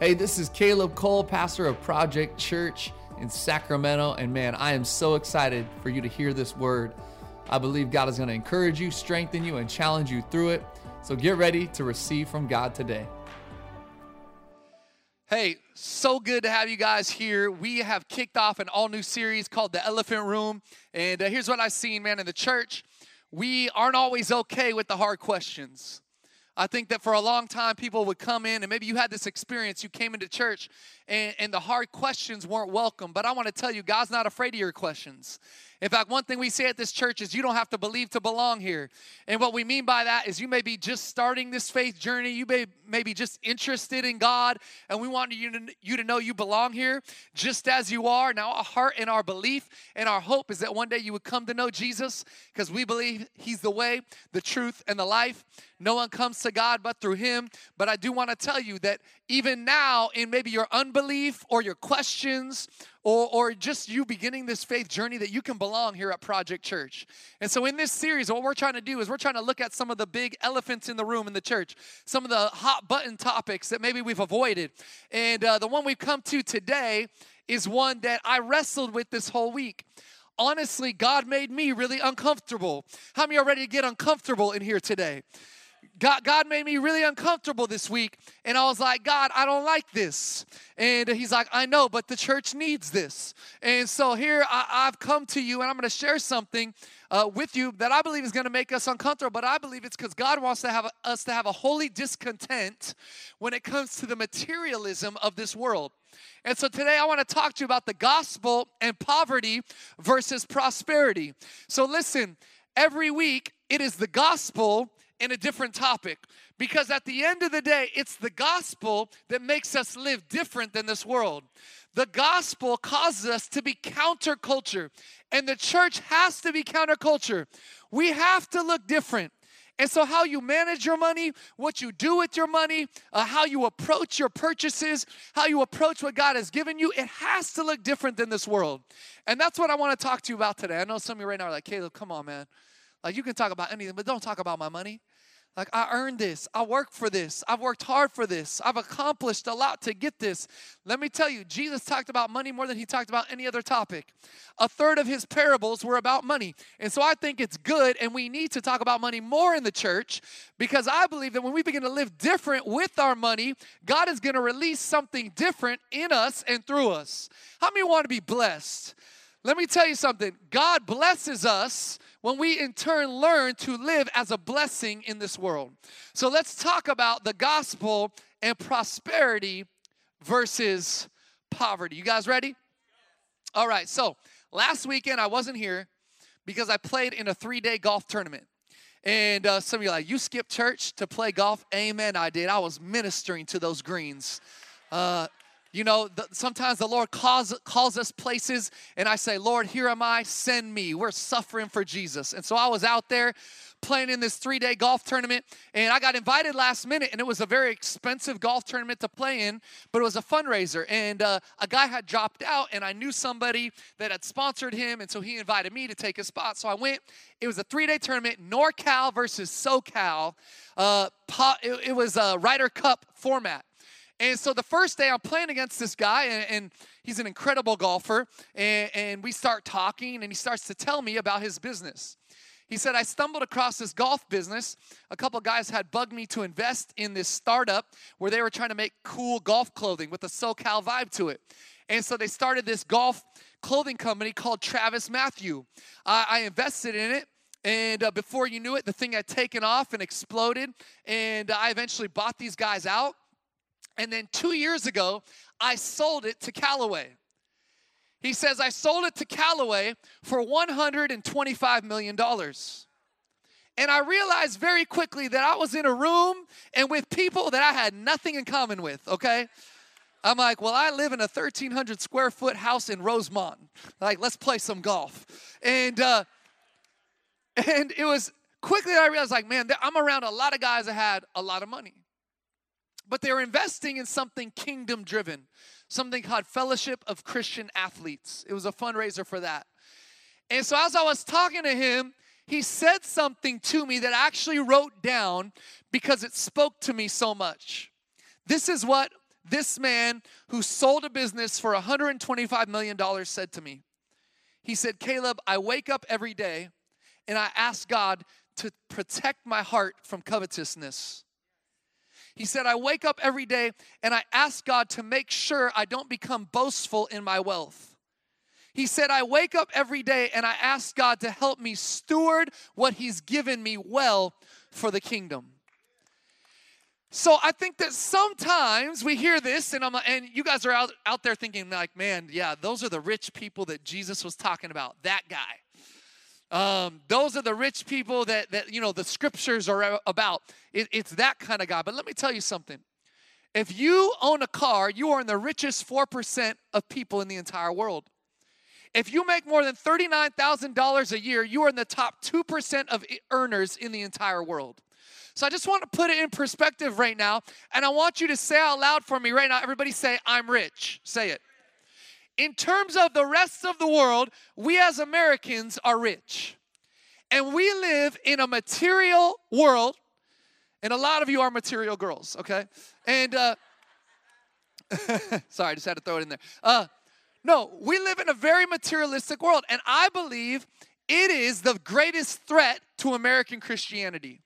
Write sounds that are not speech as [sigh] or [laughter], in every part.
Hey, this is Caleb Cole, pastor of Project Church in Sacramento. And man, I am so excited for you to hear this word. I believe God is going to encourage you, strengthen you, and challenge you through it. So get ready to receive from God today. Hey, so good to have you guys here. We have kicked off an all new series called The Elephant Room. And uh, here's what I've seen, man, in the church. We aren't always okay with the hard questions. I think that for a long time, people would come in, and maybe you had this experience. You came into church, and, and the hard questions weren't welcome. But I want to tell you, God's not afraid of your questions. In fact, one thing we say at this church is you don't have to believe to belong here. And what we mean by that is you may be just starting this faith journey, you may, may be just interested in God, and we want you to, you to know you belong here just as you are. Now, our heart and our belief and our hope is that one day you would come to know Jesus because we believe He's the way, the truth, and the life. No one comes to God but through Him. But I do want to tell you that even now, in maybe your unbelief or your questions or, or just you beginning this faith journey, that you can belong here at Project Church. And so, in this series, what we're trying to do is we're trying to look at some of the big elephants in the room in the church, some of the hot button topics that maybe we've avoided. And uh, the one we've come to today is one that I wrestled with this whole week honestly, God made me really uncomfortable. How many are ready to get uncomfortable in here today? God, God made me really uncomfortable this week. And I was like, God, I don't like this. And he's like, I know, but the church needs this. And so here I, have come to you and I'm going to share something uh, with you that I believe is going to make us uncomfortable. But I believe it's because God wants to have us to have a holy discontent when it comes to the materialism of this world. And so today I want to talk to you about the gospel and poverty versus prosperity. So listen, every week it is the gospel in a different topic because at the end of the day, it's the gospel that makes us live different than this world. The gospel causes us to be counterculture, and the church has to be counterculture. We have to look different. And so, how you manage your money, what you do with your money, uh, how you approach your purchases, how you approach what God has given you, it has to look different than this world. And that's what I want to talk to you about today. I know some of you right now are like, Caleb, come on, man. Like, you can talk about anything, but don't talk about my money. Like, I earned this. I worked for this. I've worked hard for this. I've accomplished a lot to get this. Let me tell you, Jesus talked about money more than he talked about any other topic. A third of his parables were about money. And so I think it's good and we need to talk about money more in the church because I believe that when we begin to live different with our money, God is going to release something different in us and through us. How many want to be blessed? Let me tell you something God blesses us when we in turn learn to live as a blessing in this world. So let's talk about the gospel and prosperity versus poverty. You guys ready? All right, so last weekend I wasn't here because I played in a three day golf tournament. And uh, some of you like, you skipped church to play golf? Amen, I did. I was ministering to those greens. Uh, you know, the, sometimes the Lord calls, calls us places, and I say, Lord, here am I, send me. We're suffering for Jesus. And so I was out there playing in this three day golf tournament, and I got invited last minute, and it was a very expensive golf tournament to play in, but it was a fundraiser. And uh, a guy had dropped out, and I knew somebody that had sponsored him, and so he invited me to take a spot. So I went. It was a three day tournament, NorCal versus SoCal. Uh, it, it was a Ryder Cup format. And so the first day I'm playing against this guy, and, and he's an incredible golfer. And, and we start talking, and he starts to tell me about his business. He said, I stumbled across this golf business. A couple guys had bugged me to invest in this startup where they were trying to make cool golf clothing with a SoCal vibe to it. And so they started this golf clothing company called TravisMathew. Uh, I invested in it. And uh, before you knew it, the thing had taken off and exploded. And I eventually bought these guys out. And then two years ago, I sold it to Callaway. He says, I sold it to Callaway for $125 million. And I realized very quickly that I was in a room and with people that I had nothing in common with, okay? I'm like, well, I live in a 1,300 square foot house in Rosemont. Like, let's play some golf. And, uh, and it was quickly I realized, like, man, I'm around a lot of guys that had a lot of money but they were investing in something kingdom driven, something called Fellowship of Christian Athletes. It was a fundraiser for that. And so as I was talking to him, he said something to me that I actually wrote down because it spoke to me so much. This is what this man who sold a business for $125 million said to me. He said, Caleb, I wake up every day and I ask God to protect my heart from covetousness. He said, I wake up every day and I ask God to make sure I don't become boastful in my wealth. He said, I wake up every day and I ask God to help me steward what He's given me well for the kingdom. So I think that sometimes we hear this, and I'm and you guys are out, out there thinking like, man, yeah, those are the rich people that Jesus was talking about. That guy. Um, those are the rich people that that you know the scriptures are about. It, it's that kind of guy. But let me tell you something. If you own a car, you are in the richest four percent of people in the entire world. If you make more than $39,000 a year, you are in the top 2% of earners in the entire world. So I just want to put it in perspective right now. And I want you to say out loud for me right now. Everybody say, I'm rich. Say it. In terms of the rest of the world, we as Americans are rich. And we live in a material world. And a lot of you are material girls, okay? And, uh, [laughs] sorry, I just had to throw it in there. Uh, no, we live in a very materialistic world. And I believe it is the greatest threat to American Christianity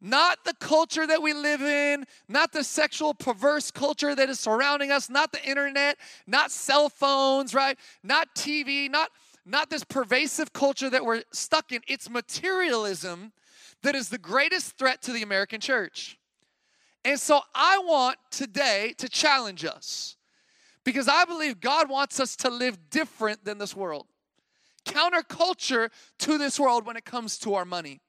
not the culture that we live in, not the sexual perverse culture that is surrounding us, not the internet, not cell phones, right? Not TV, not not this pervasive culture that we're stuck in. It's materialism that is the greatest threat to the American church. And so I want today to challenge us because I believe God wants us to live different than this world. Counterculture to this world when it comes to our money.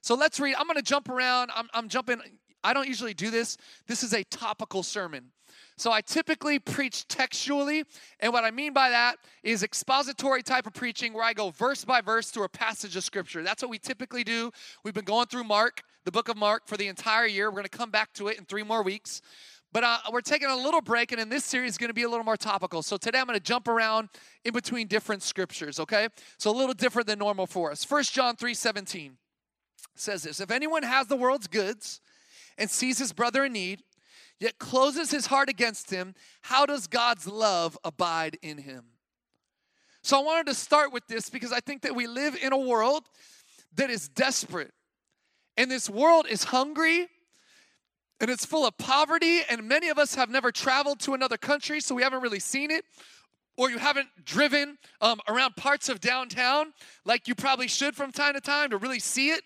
So let's read. I'm going to jump around. I'm, I'm jumping. I don't usually do this. This is a topical sermon. So I typically preach textually, and what I mean by that is expository type of preaching where I go verse by verse through a passage of scripture. That's what we typically do. We've been going through Mark, the book of Mark, for the entire year. We're going to come back to it in three more weeks. But uh, we're taking a little break, and in this series, is going to be a little more topical. So today, I'm going to jump around in between different scriptures. Okay, so a little different than normal for us. First John three seventeen says this If anyone has the world's goods and sees his brother in need, yet closes his heart against him, how does God's love abide in him? So I wanted to start with this because I think that we live in a world that is desperate. And this world is hungry and it's full of poverty. And many of us have never traveled to another country, so we haven't really seen it. Or you haven't driven um, around parts of downtown like you probably should from time to time to really see it.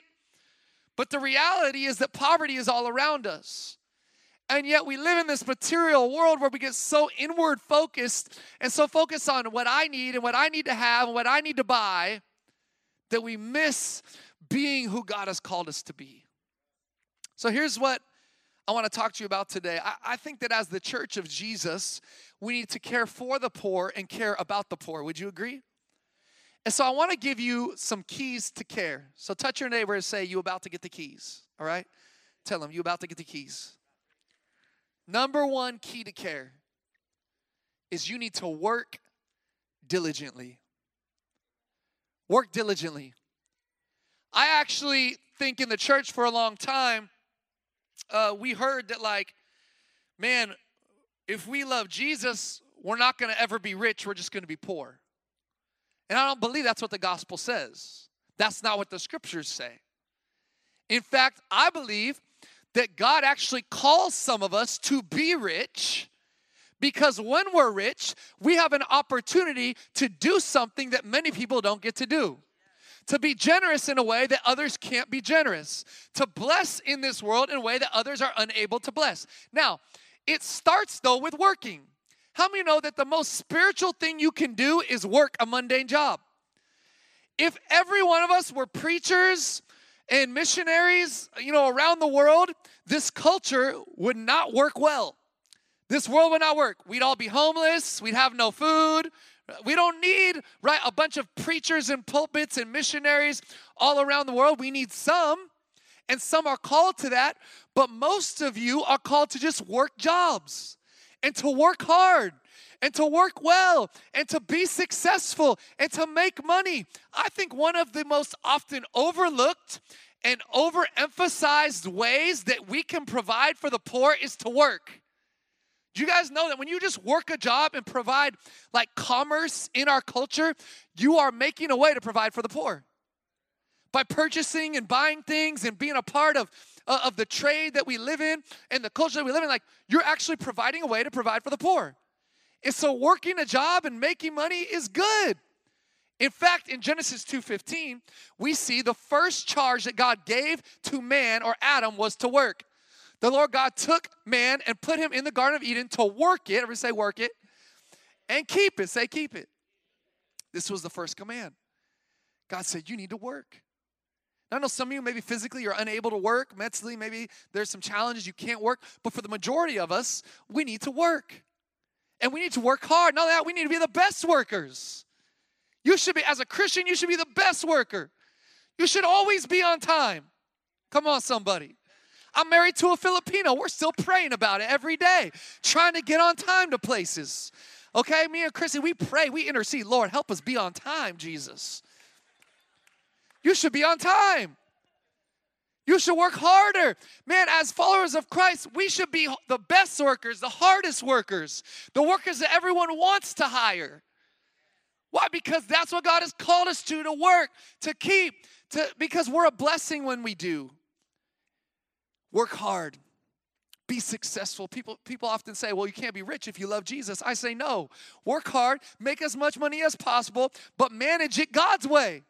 But the reality is that poverty is all around us. And yet we live in this material world where we get so inward focused and so focused on what I need and what I need to have and what I need to buy that we miss being who God has called us to be. So here's what I want to talk to you about today. I, I, think that as the church of Jesus, we need to care for the poor and care about the poor. Would you agree? And so I want to give you some keys to care. So touch your neighbor and say, You about to get the keys. All right? Tell them, You about to get the keys. Number one key to care is you need to work diligently. Work diligently. I actually think in the church for a long time, uh, we heard that, like, man, if we love Jesus, we're not going to ever be rich, we're just going to be poor. And I don't believe that's what the gospel says. That's not what the scriptures say. In fact, I believe that God actually calls some of us to be rich because when we're rich, we have an opportunity to do something that many people don't get to do. To be generous in a way that others can't be generous. To bless in this world in a way that others are unable to bless. Now, it starts though with working. How many know that the most spiritual thing you can do is work a mundane job? If every one of us were preachers and missionaries, you know, around the world, this culture would not work well. This world would not work. We'd all be homeless, we'd have no food. We don't need right a bunch of preachers and pulpits and missionaries all around the world. We need some, and some are called to that, but most of you are called to just work jobs and to work hard and to work well and to be successful and to make money. I think one of the most often overlooked and overemphasized ways that we can provide for the poor is to work. Do you guys know that when you just work a job and provide like commerce in our culture, you are making a way to provide for the poor? By purchasing and buying things and being a part of, uh, of the trade that we live in and the culture that we live in, like you're actually providing a way to provide for the poor. And so working a job and making money is good. In fact, in Genesis 2:15, we see the first charge that God gave to man or Adam was to work. The Lord God took man and put him in the Garden of Eden to work it. Everybody say, work it. And keep it. Say, keep it. This was the first command. God said, You need to work. I know some of you maybe physically you're unable to work, mentally, maybe there's some challenges you can't work, but for the majority of us, we need to work. And we need to work hard. Not that, we need to be the best workers. You should be, as a Christian, you should be the best worker. You should always be on time. Come on, somebody. I'm married to a Filipino. We're still praying about it every day, trying to get on time to places. Okay, me and Chrissy, we pray, we intercede. Lord, help us be on time, Jesus. You should be on time. You should work harder. Man, as followers of Christ, we should be the best workers, the hardest workers, the workers that everyone wants to hire. Why? Because that's what God has called us to to work, to keep, to because we're a blessing when we do. Work hard. Be successful. People, people often say, well, you can't be rich if you love Jesus. I say, no. Work hard, make as much money as possible, but manage it God's way.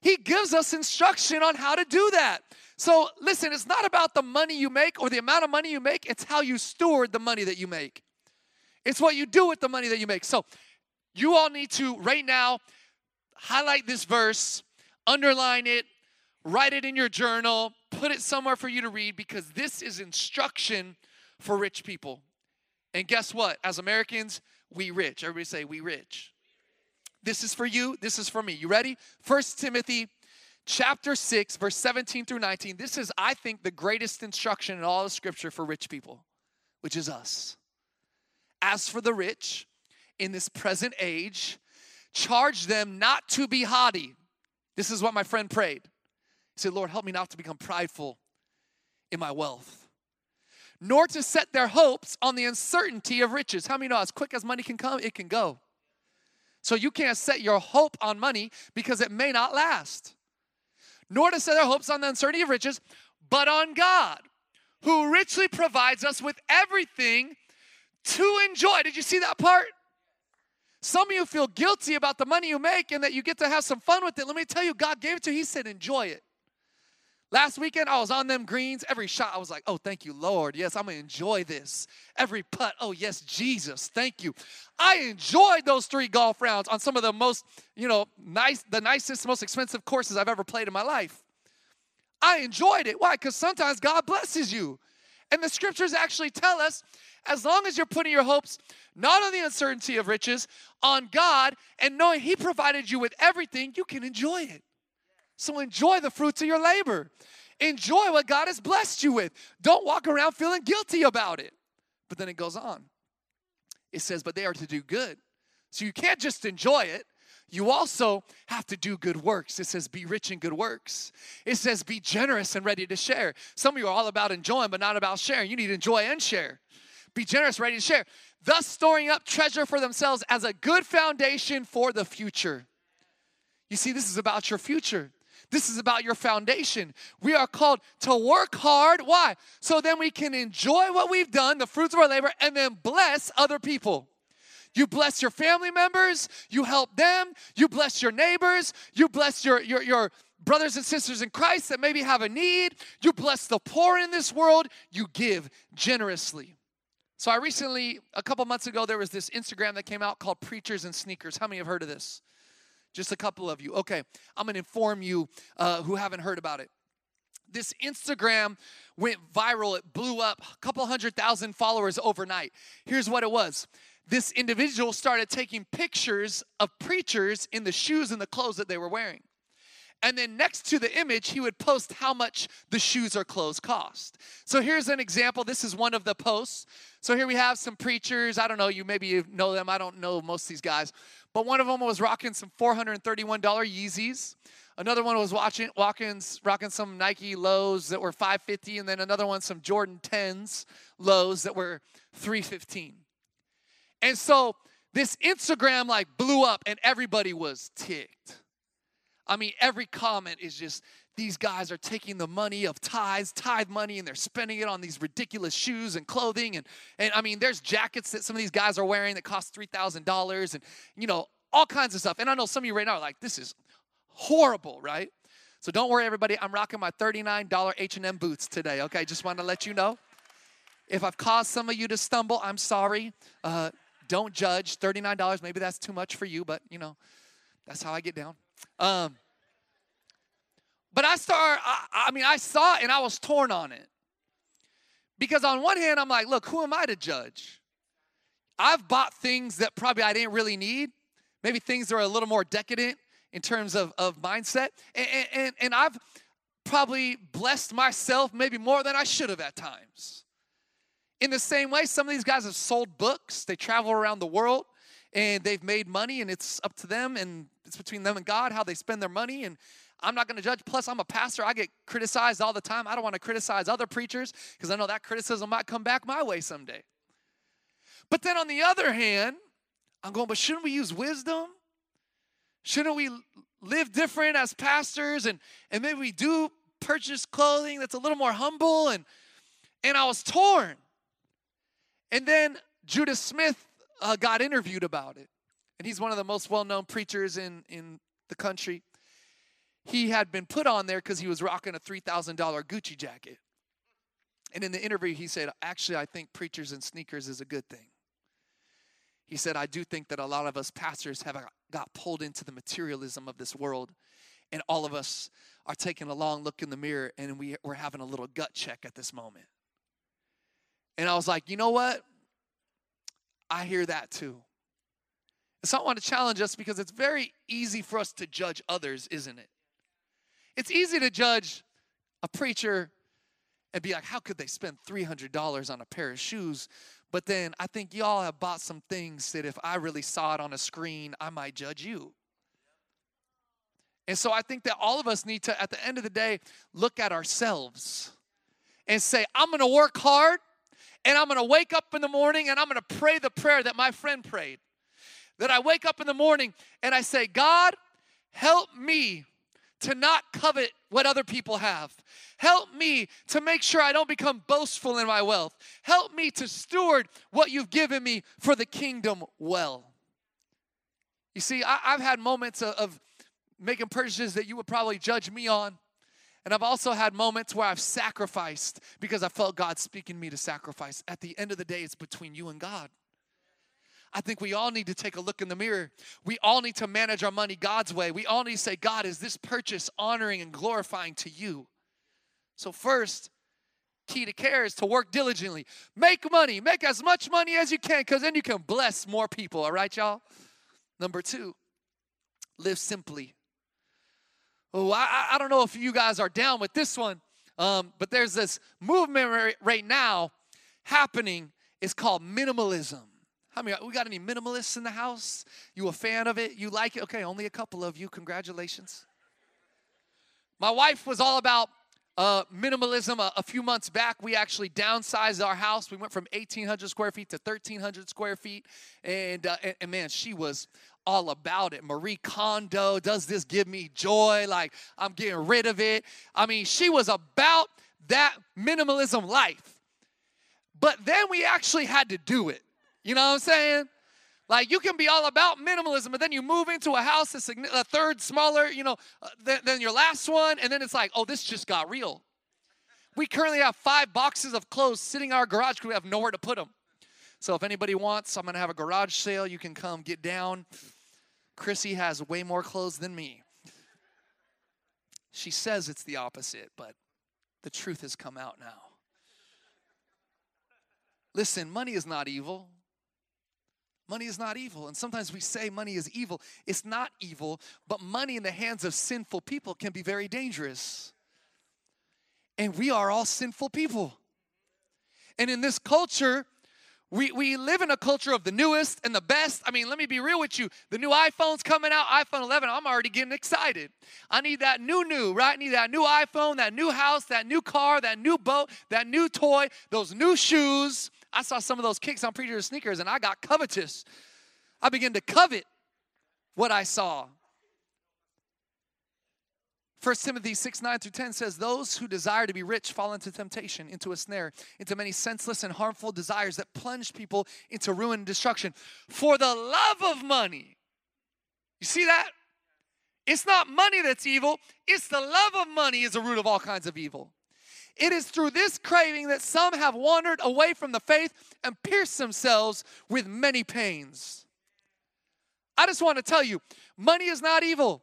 He gives us instruction on how to do that. So, listen, it's not about the money you make or the amount of money you make, it's how you steward the money that you make. It's what you do with the money that you make. So, you all need to, right now, highlight this verse, underline it, write it in your journal, put it somewhere for you to read because this is instruction for rich people. And guess what? As Americans, we rich. Everybody say, we rich. This is for you, this is for me. You ready? First Timothy chapter 6, verse 17 through 19. This is, I think, the greatest instruction in all of Scripture for rich people, which is us. As for the rich in this present age, charge them not to be haughty. This is what my friend prayed. He said, Lord, help me not to become prideful in my wealth, nor to set their hopes on the uncertainty of riches. How many know as quick as money can come, it can go? So you can't set your hope on money because it may not last. Nor to set our hopes on the uncertainty of riches, but on God, who richly provides us with everything to enjoy. Did you see that part? Some of you feel guilty about the money you make and that you get to have some fun with it. Let me tell you, God gave it to you. He said, enjoy it. Last weekend, I was on them greens. Every shot, I was like, oh, thank you, Lord. Yes, I'm going to enjoy this. Every putt, oh, yes, Jesus, thank you. I enjoyed those three golf rounds on some of the most, you know, nice, the nicest, most expensive courses I've ever played in my life. I enjoyed it. Why? Because sometimes God blesses you. And the scriptures actually tell us as long as you're putting your hopes not on the uncertainty of riches, on God, and knowing He provided you with everything, you can enjoy it. So enjoy the fruits of your labor. Enjoy what God has blessed you with. Don't walk around feeling guilty about it. But then it goes on. It says, but they are to do good. So you can't just enjoy it. You also have to do good works. It says, be rich in good works. It says, be generous and ready to share. Some of you are all about enjoying, but not about sharing. You need to enjoy and share. Be generous, ready to share. Thus, storing up treasure for themselves as a good foundation for the future. You see, this is about your future. This is about your foundation. We are called to work hard. Why? So then we can enjoy what we've done, the fruits of our labor, and then bless other people. You bless your family members, you help them, you bless your neighbors, you bless your, your, your brothers and sisters in Christ that maybe have a need, you bless the poor in this world, you give generously. So I recently, a couple months ago, there was this Instagram that came out called Preachers and Sneakers. How many have heard of this? Just a couple of you. Okay, I'm gonna inform you uh, who haven't heard about it. This Instagram went viral, it blew up, a couple hundred thousand followers overnight. Here's what it was this individual started taking pictures of preachers in the shoes and the clothes that they were wearing. And then next to the image, he would post how much the shoes or clothes cost. So here's an example. This is one of the posts. So here we have some preachers. I don't know, you maybe you know them. I don't know most of these guys. But one of them was rocking some $431 Yeezys. Another one was watching, walking, rocking some Nike lows that were 550, and then another one some Jordan 10s lows that were 315. And so this Instagram like blew up, and everybody was ticked. I mean, every comment is just these guys are taking the money of tithes, tithe money, and they're spending it on these ridiculous shoes and clothing. And, and I mean, there's jackets that some of these guys are wearing that cost $3,000 and, you know, all kinds of stuff. And I know some of you right now are like, this is horrible, right? So don't worry, everybody. I'm rocking my $39 H&M boots today, okay? Just want to let you know. If I've caused some of you to stumble, I'm sorry. Uh, don't judge. $39, maybe that's too much for you, but, you know, that's how I get down. Um, but I start, I, I mean, I saw it and I was torn on it. Because on one hand, I'm like, look, who am I to judge? I've bought things that probably I didn't really need, maybe things that are a little more decadent in terms of, of mindset. And, and, and I've probably blessed myself maybe more than I should have at times. In the same way, some of these guys have sold books, they travel around the world and they've made money, and it's up to them and it's between them and God how they spend their money. And I'm not going to judge. Plus, I'm a pastor. I get criticized all the time. I don't want to criticize other preachers because I know that criticism might come back my way someday. But then on the other hand, I'm going, but shouldn't we use wisdom? Shouldn't we live different as pastors and, and maybe we do purchase clothing that's a little more humble? And, and I was torn. And then Judah Smith uh, got interviewed about it. And he's one of the most well known preachers in, in the country he had been put on there because he was rocking a $3,000 Gucci jacket. And in the interview, he said, Actually, I think preachers and sneakers is a good thing. He said, I do think that a lot of us pastors have uh, got pulled into the materialism of this world, and all of us are taking a long look in the mirror and we, we're having a little gut check at this moment. And I was like, you know what? I hear that too. So I want to challenge us because it's very easy for us to judge others, isn't it? It's easy to judge a preacher and be like, how could they spend $300 on a pair of shoes? But then I think y'all have bought some things that if I really saw it on a screen, I might judge you. And so I think that all of us need to, at the end of the day, look at ourselves and say, I'm gonna work hard and I'm gonna wake up in the morning and I'm gonna pray the prayer that my friend prayed. That I wake up in the morning and I say, God, help me to not covet what other people have. Help me to make sure I don't become boastful in my wealth. Help me to steward what you've given me for the kingdom well. You see, I, have had moments of, of making purchases that you would probably judge me on. And I've also had moments where I've sacrificed because I felt God speaking me to sacrifice. At the end of the day, it's between you and God. I think we all need to take a look in the mirror. We all need to manage our money God's way. We all need to say, God, is this purchase honoring and glorifying to you? So, first, key to care is to work diligently. Make money, make as much money as you can, because then you can bless more people, all right, y'all? Number two, live simply. Oh, I, I don't know if you guys are down with this one, um, but there's this movement right, right now happening. It's called minimalism. How many, we got any minimalists in the house? You a fan of it? You like it? Okay, only a couple of you. Congratulations. My wife was all about uh, minimalism. A, a, few months back, we actually downsized our house. We went from 1,800 square feet to 1,300 square feet. And, uh, and, and, man, she was all about it. Marie Kondo, does this give me joy? Like, I'm getting rid of it. I mean, she was about that minimalism life. But then we actually had to do it. You know what I'm saying? Like you can be all about minimalism, but then you move into a house that's a third smaller, you know, uh, than, than your last one, and then it's like, oh, this just got real. We currently have five boxes of clothes sitting in our garage because we have nowhere to put them. So if anybody wants, I'm gonna have a garage sale. You can come get down. Chrissy has way more clothes than me. She says it's the opposite, but the truth has come out now. Listen, money is not evil. Money is not evil. And sometimes we say money is evil. It's not evil, but money in the hands of sinful people can be very dangerous. And we are all sinful people. And in this culture, We, we live in a culture of the newest and the best. I mean, let me be real with you. The new iPhone's coming out, iPhone 11. I'm already getting excited. I need that new, new, right? I need that new iPhone, that new house, that new car, that new boat, that new toy, those new shoes. I saw some of those kicks on Preacher sneakers and I got covetous. I began to covet what I saw. 1 Timothy 6, 9 through 10 says, Those who desire to be rich fall into temptation, into a snare, into many senseless and harmful desires that plunge people into ruin and destruction. For the love of money. You see that? It's not money that's evil, it's the love of money is the root of all kinds of evil. It is through this craving that some have wandered away from the faith and pierced themselves with many pains. I just want to tell you, money is not evil.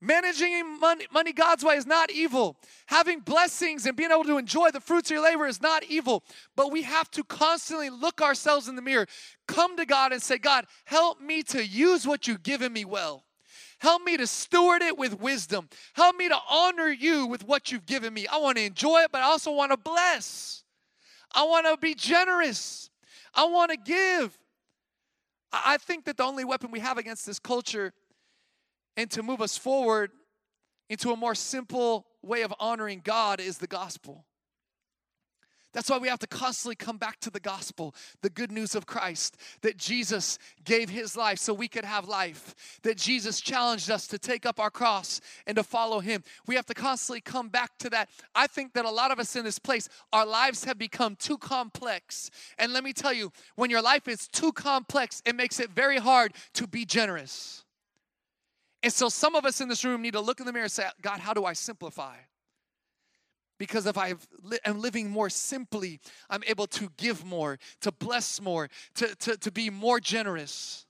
Managing money, money God's way is not evil. Having blessings and being able to enjoy the fruits of your labor is not evil. But we have to constantly look ourselves in the mirror, come to God and say, God, help me to use what you've given me well. Help me to steward it with wisdom. Help me to honor you with what you've given me. I want to enjoy it, but I also want to bless. I want to be generous. I want to give. I think that the only weapon we have against this culture and to move us forward into a more simple way of honoring God is the gospel. That's why we have to constantly come back to the gospel, the good news of Christ, that Jesus gave his life so we could have life, that Jesus challenged us to take up our cross and to follow him. We have to constantly come back to that. I think that a lot of us in this place, our lives have become too complex. And let me tell you, when your life is too complex, it makes it very hard to be generous. And so some of us in this room need to look in the mirror and say, God, how do I simplify? Because if I am living more simply, I'm able to give more, to bless more, to, to, to be more generous.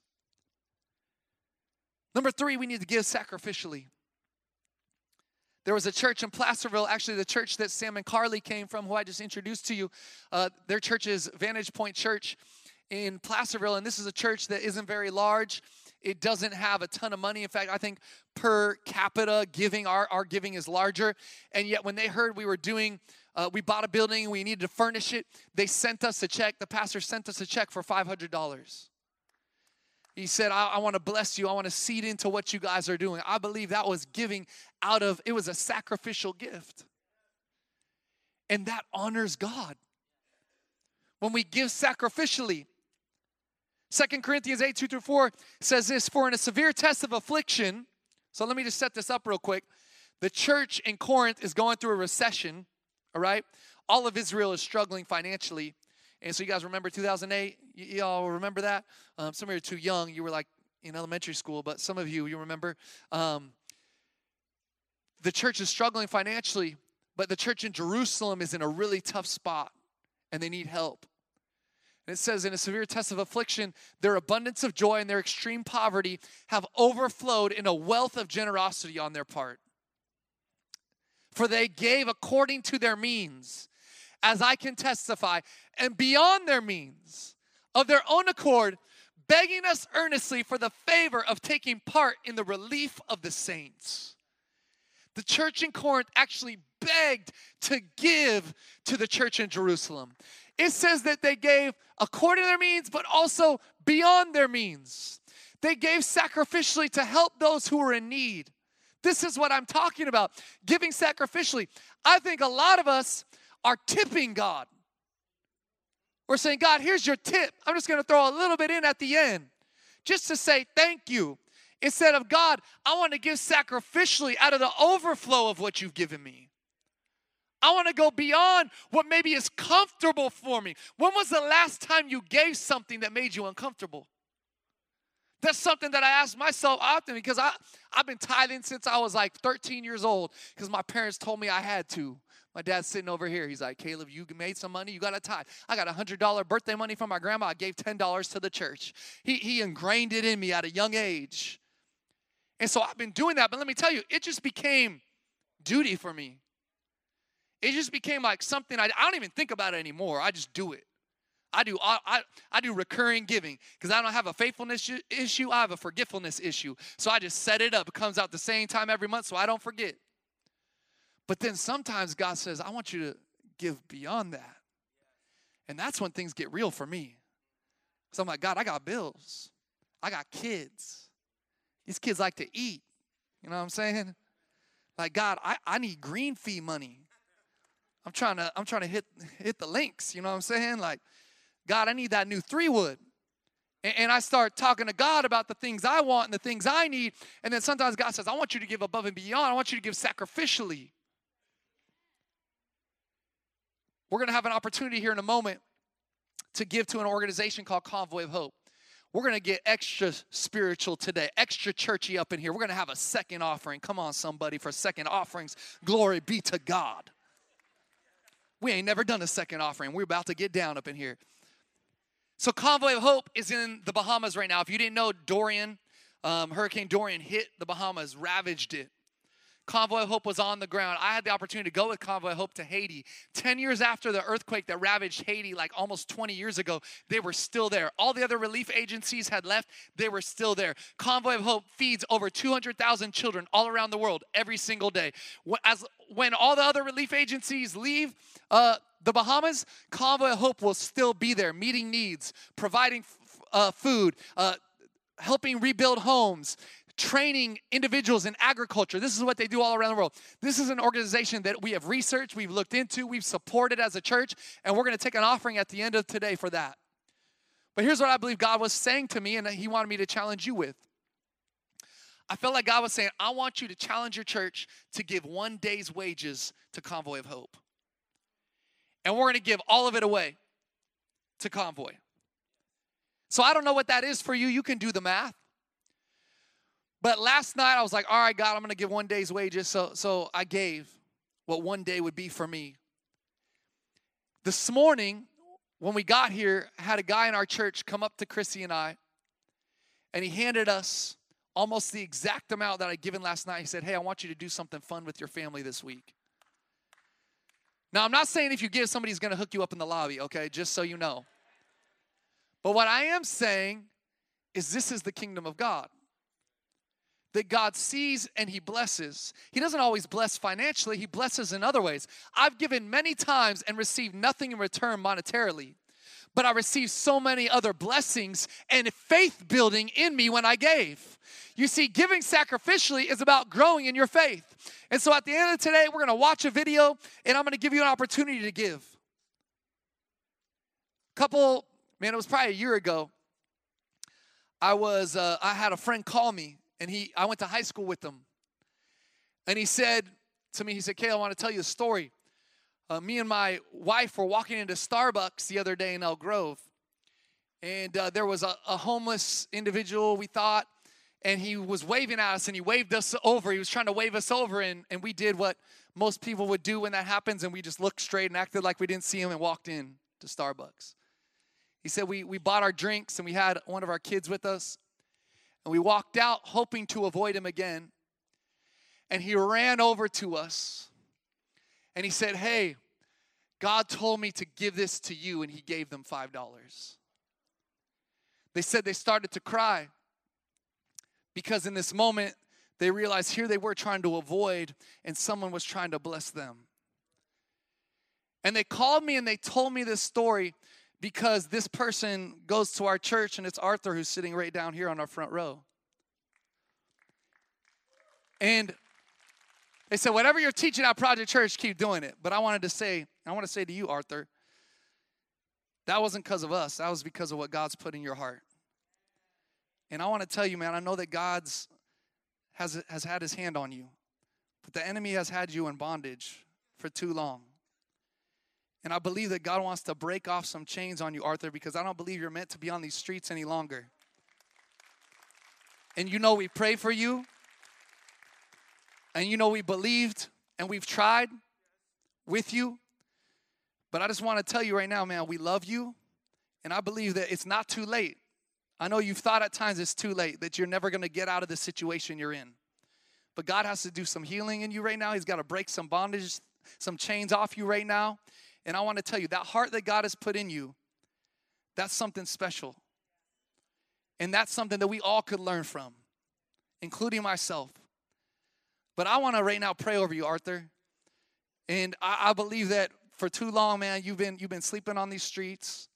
Number three, we need to give sacrificially. There was a church in Placerville, actually, the church that Sam and Carly came from, who I just introduced to you. Uh, their church is Vantage Point Church in Placerville, and this is a church that isn't very large it doesn't have a ton of money. In fact, I think per capita giving, our, our giving is larger. And yet, when they heard we were doing, uh, we bought a building, we needed to furnish it, they sent us a check. The pastor sent us a check for $500. He said, I, I want to bless you. I want to seed into what you guys are doing. I believe that was giving out of, it was a sacrificial gift. And that honors God. When we give sacrificially, Second Corinthians 8, 2 through 4 says this For in a severe test of affliction, so let me just set this up real quick. The church in Corinth is going through a recession, all right? All of Israel is struggling financially. And so you guys remember 2008? Y- y'all remember that? Um, some of you are too young. You were like in elementary school, but some of you, you remember. Um, the church is struggling financially, but the church in Jerusalem is in a really tough spot and they need help. And it says, in a severe test of affliction, their abundance of joy and their extreme poverty have overflowed in a wealth of generosity on their part. For they gave according to their means, as I can testify, and beyond their means, of their own accord, begging us earnestly for the favor of taking part in the relief of the saints. The church in Corinth actually begged to give to the church in Jerusalem it says that they gave according to their means, but also beyond their means. They gave sacrificially to help those who were in need. This is what I'm talking about giving sacrificially. I think a lot of us are tipping God. We're saying, God, here's your tip. I'm just going to throw a little bit in at the end just to say thank you. Instead of, God, I want to give sacrificially out of the overflow of what you've given me. I want to go beyond what maybe is comfortable for me. When was the last time you gave something that made you uncomfortable? That's something that I ask myself often because I, I've been tithing since I was like 13 years old because my parents told me I had to. My dad's sitting over here. He's like, Caleb, you made some money. You got a tithe. I got a $100 birthday money from my grandma. I gave $10 to the church. He, he ingrained it in me at a young age. And so I've been doing that. But let me tell you, it just became duty for me. It just became like something I, I don't even think about it anymore. I just do it. I do I, I, I do recurring giving because I don't have a faithfulness issue. I have a forgetfulness issue. So I just set it up. It comes out the same time every month so I don't forget. But then sometimes God says, I want you to give beyond that. And that's when things get real for me. So I'm like, God, I got bills. I got kids. These kids like to eat. You know what I'm saying? Like, God, I, I need green fee money. I'm trying to, I'm trying to hit hit the links, you know what I'm saying? Like, God, I need that new three wood. And, and I start talking to God about the things I want and the things I need. And then sometimes God says, I want you to give above and beyond. I want you to give sacrificially. We're going to have an opportunity here in a moment to give to an organization called Convoy of Hope. We're going to get extra spiritual today, extra churchy up in here. We're going to have a second offering. Come on, somebody, for second offerings. Glory be to God. We ain't never done a second offering. We're about to get down up in here. So, Convoy of Hope is in the Bahamas right now. If you didn't know, Dorian, um, Hurricane Dorian hit the Bahamas, ravaged it. Convoy Hope was on the ground. I had the opportunity to go with Convoy Hope to Haiti. 10 years after the earthquake that ravaged Haiti, like almost 20 years ago, they were still there. All the other relief agencies had left, they were still there. Convoy of Hope feeds over 200,000 children all around the world every single day. As, when all the other relief agencies leave, uh, the Bahamas, Convoy of Hope will still be there, meeting needs, providing f- uh, food, uh, helping rebuild homes, training individuals in agriculture. This is what they do all around the world. This is an organization that we have researched, we've looked into, we've supported as a church, and we're going to take an offering at the end of today for that. But here's what I believe God was saying to me, and He wanted me to challenge you with. I felt like God was saying, I want you to challenge your church to give one day's wages to Convoy of Hope. And we're going to give all of it away to Convoy. So I don't know what that is for you. You can do the math. But last night I was like, all right, God, I'm to give one day's wages. So, so I gave what one day would be for me. This morning, when we got here, I had a guy in our church come up to Chrissy and I, and he handed us almost the exact amount that I'd given last night. He said, Hey, I want you to do something fun with your family this week. Now, I'm not saying if you give, somebody's gonna hook you up in the lobby, okay? Just so you know. But what I am saying is this is the kingdom of God that God sees and He blesses. He doesn't always bless financially, He blesses in other ways. I've given many times and received nothing in return monetarily, but I received so many other blessings and faith building in me when I gave. You see, giving sacrificially is about growing in your faith. And so at the end of today, we're gonna watch a video and I'm gonna give you an opportunity to give. Couple, man, it was probably a year ago. I was, uh, I had a friend call me and he I went to high school with him. And he said to me, he said, Kay, I want to tell you a story. Uh, me and my wife were walking into Starbucks the other day in Elk Grove. And uh, there was a, a homeless individual, we thought, and he was waving at us and he waved us over. He was trying to wave us over, and, and we did what most people would do when that happens, and we just looked straight and acted like we didn't see him and walked in to Starbucks. He said we, we bought our drinks and we had one of our kids with us. And we walked out hoping to avoid him again. And he ran over to us and he said, Hey, God told me to give this to you, and he gave them $5. They said they started to cry because in this moment they realized here they were trying to avoid, and someone was trying to bless them. And they called me and they told me this story because this person goes to our church and it's Arthur who's sitting right down here on our front row. And they said, whatever you're teaching at Project Church, keep doing it. But I wanted to say, I want to say to you, Arthur, that wasn't because of us. That was because of what God's put in your heart. And I want to tell you, man, I know that God's has, has had his hand on you, but the enemy has had you in bondage for too long. And I believe that God wants to break off some chains on you, Arthur, because I don't believe you're meant to be on these streets any longer. And you know, we pray for you. And you know, we believed and we've tried with you. But I just want to tell you right now, man, we love you. And I believe that it's not too late. I know you've thought at times it's too late, that you're never going to get out of the situation you're in. But God has to do some healing in you right now. He's got to break some bondage, some chains off you right now. And I want to tell you that heart that God has put in you, that's something special. And that's something that we all could learn from, including myself. But I want to right now pray over you, Arthur. And I, I, believe that for too long, man, you've been you've been sleeping on these streets.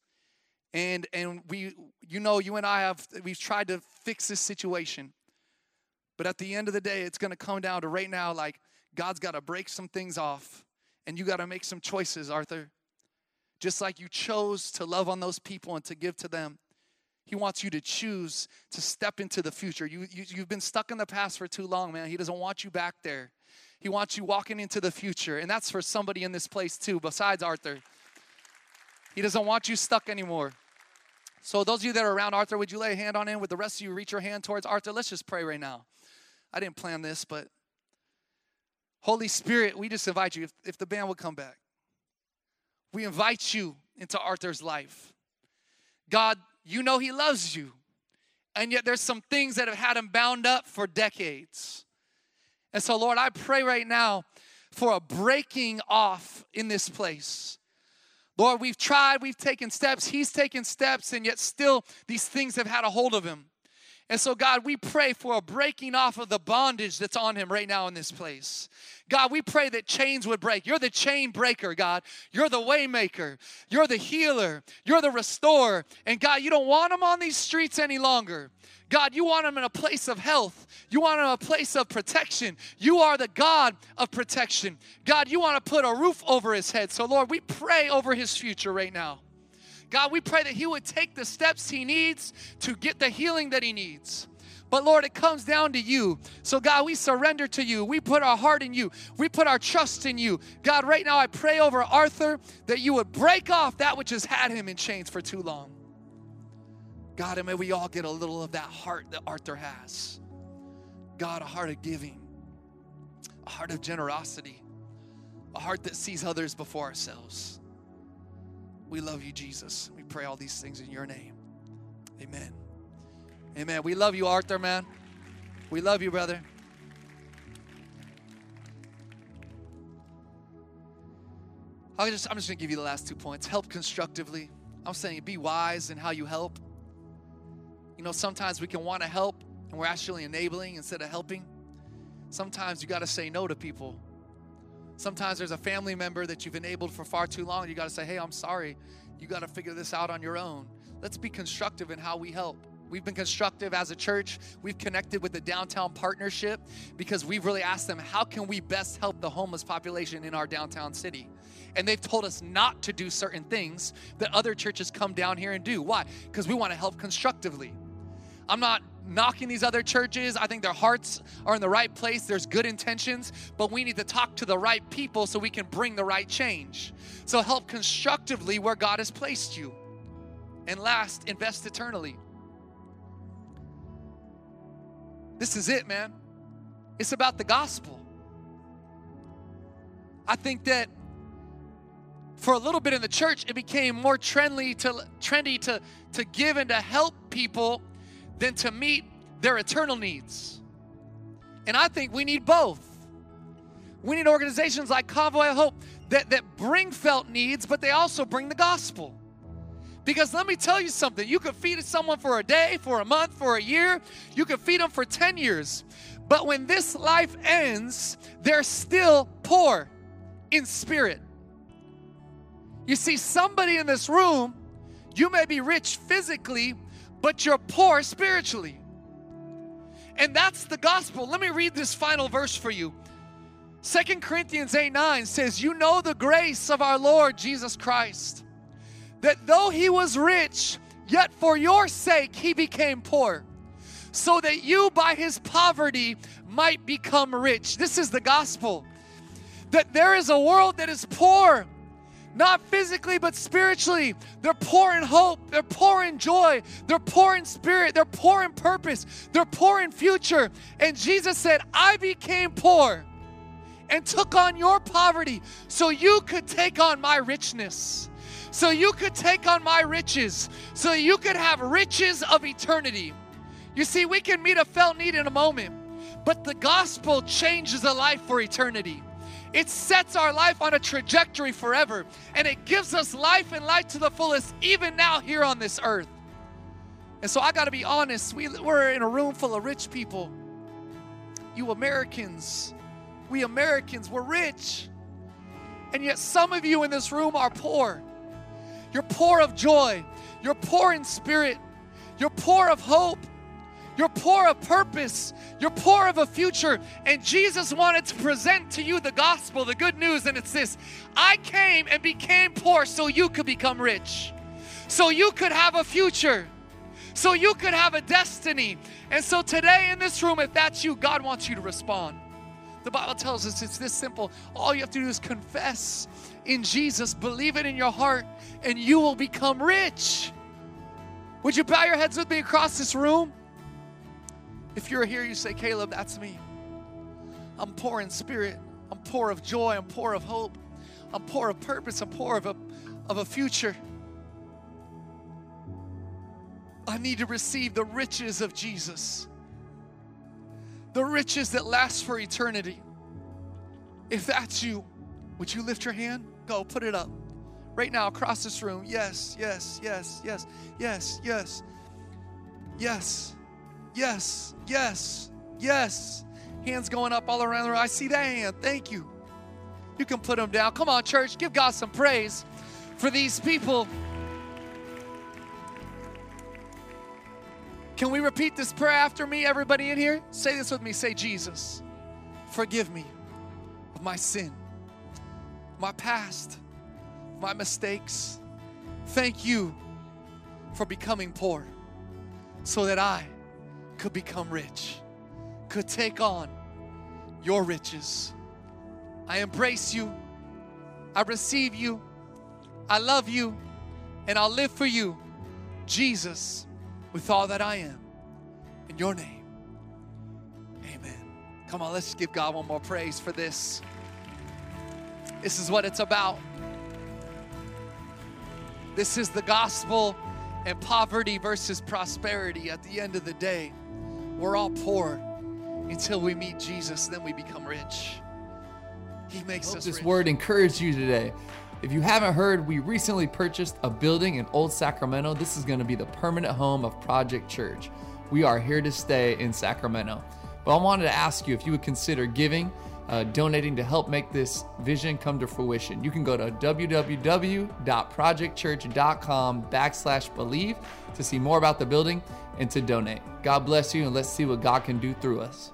And and we you know, you and I have, we've tried to fix this situation. But at the end of the day, it's to come down to right now, like, God's got to break some things off, and you got to make some choices, Arthur. Just like you chose to love on those people and to give to them, He wants you to choose to step into the future. You, you, you've been stuck in the past for too long, man. He doesn't want you back there. He wants you walking into the future. And that's for somebody in this place, too, besides Arthur. He doesn't want you stuck anymore. So, those of you that are around Arthur, would you lay a hand on him? With the rest of you, reach your hand towards Arthur. Let's just pray right now. I didn't plan this, but Holy Spirit, we just invite you, if, if the band would come back, we invite you into Arthur's life. God, you know he loves you, and yet there's some things that have had him bound up for decades. And so, Lord, I pray right now for a breaking off in this place. Lord, we've tried, we've taken steps, he's taken steps, and yet still these things have had a hold of him. And so, God, we pray for a breaking off of the bondage that's on him right now in this place. God, we pray that chains would break. You're the chain breaker, God. You're the waymaker. You're the healer. You're the restorer. And God, you don't want him on these streets any longer. God, you want him in a place of health. You want him in a place of protection. You are the God of protection. God, you want to put a roof over his head. So, Lord, we pray over his future right now. God, we pray that He would take the steps He needs to get the healing that He needs. But Lord, it comes down to you. So, God, we surrender to you. We put our heart in you. We put our trust in you. God, right now I pray over Arthur that you would break off that which has had him in chains for too long. God, and may we all get a little of that heart that Arthur has. God, a heart of giving, a heart of generosity, a heart that sees others before ourselves. We love you, Jesus. We pray all these things in your name. Amen. Amen. We love you, Arthur, man. We love you, brother. i just, I'm just going to give you the last two points. Help constructively. I'm saying be wise in how you help. You know, sometimes we can want to help and we're actually enabling instead of helping. Sometimes you got to say no to people Sometimes there's a family member that you've enabled for far too long. You got to say, hey, I'm sorry. You got to figure this out on your own. Let's be constructive in how we help. We've been constructive as a church. We've connected with the downtown partnership because we've really asked them, how can we best help the homeless population in our downtown city? And they've told us not to do certain things that other churches come down here and do. Why? Because we want to help constructively. I'm not knocking these other churches. I think their hearts are in the right place. There's good intentions, but we need to talk to the right people so we can bring the right change. So help constructively where God has placed you. And last, invest eternally. This is it, man. It's about the gospel. I think that for a little bit in the church, it became more trendy to trendy to, to give and to help people than to meet their eternal needs. And I think we need both. We need organizations like Convoy of Hope that, that bring felt needs, but they also bring the gospel. Because let me tell you something you could feed someone for a day, for a month, for a year, you could feed them for 10 years. But when this life ends, they're still poor in spirit. You see, somebody in this room, you may be rich physically, but you're poor spiritually. And that's the gospel. Let me read this final verse for you. Second Corinthians 8 9 says, You know the grace of our Lord Jesus Christ, that though he was rich, yet for your sake he became poor, so that you by his poverty might become rich. This is the gospel. That there is a world that is poor not physically, but spiritually. They're poor in hope, they're poor in joy, they're poor in spirit, they're poor in purpose, they're poor in future. And Jesus said, I became poor and took on your poverty so you could take on my richness. So you could take on my riches, so you could have riches of eternity. You see, we can meet a felt need in a moment, but the gospel changes a life for eternity. It sets our life on a trajectory forever, and it gives us life and life to the fullest, even now here on this earth. And so I got to be honest, we, we're in a room full of rich people. You Americans, we Americans, we're rich. And yet, some of you in this room are poor. You're poor of joy, you're poor in spirit, You're poor of hope. You're poor of purpose. You're poor of a future. And Jesus wanted to present to you the gospel, the good news. And it's this I came and became poor so you could become rich, so you could have a future, so you could have a destiny. And so today in this room, if that's you, God wants you to respond. The Bible tells us it's this simple. All you have to do is confess in Jesus, believe it in your heart, and you will become rich. Would you bow your heads with me across this room? If you're here, you say, Caleb, that's me. I'm poor in spirit. I'm poor of joy. I'm poor of hope. I'm poor of purpose. I'm poor of a, of a future. I need to receive the riches of Jesus, the riches that last for eternity. If that's you, would you lift your hand? Go, put it up. Right now, across this room. Yes, yes, yes, yes, yes, yes, yes, yes, yes, yes. Hands going up all around the room. I see that hand. Thank you. You can put them down. Come on, church. Give God some praise for these people. Can we repeat this prayer after me, everybody in here? Say this with me. Say, Jesus, forgive me of my sin, my past, my mistakes. Thank you for becoming poor so that I could become rich, could take on your riches. I embrace you. I receive you. I love you. And I'll live for you, Jesus with all that I am. In your name, amen. Come on, let's give God one more praise for this. This is what it's about. This is the gospel and poverty versus prosperity. At the end of the day, we're all poor until we meet Jesus, then we become rich. He makes us this rich. word encouraged you today. If you haven't heard, we recently purchased a building in Old Sacramento. This is going to be the permanent home of Project Church. We are here to stay in Sacramento. But I wanted to ask you if you would consider giving, uh, donating to help make this vision come to fruition. You can go to www.projectchurch.com backslash believe to see more about the building and to donate. God bless you, and let's see what God can do through us.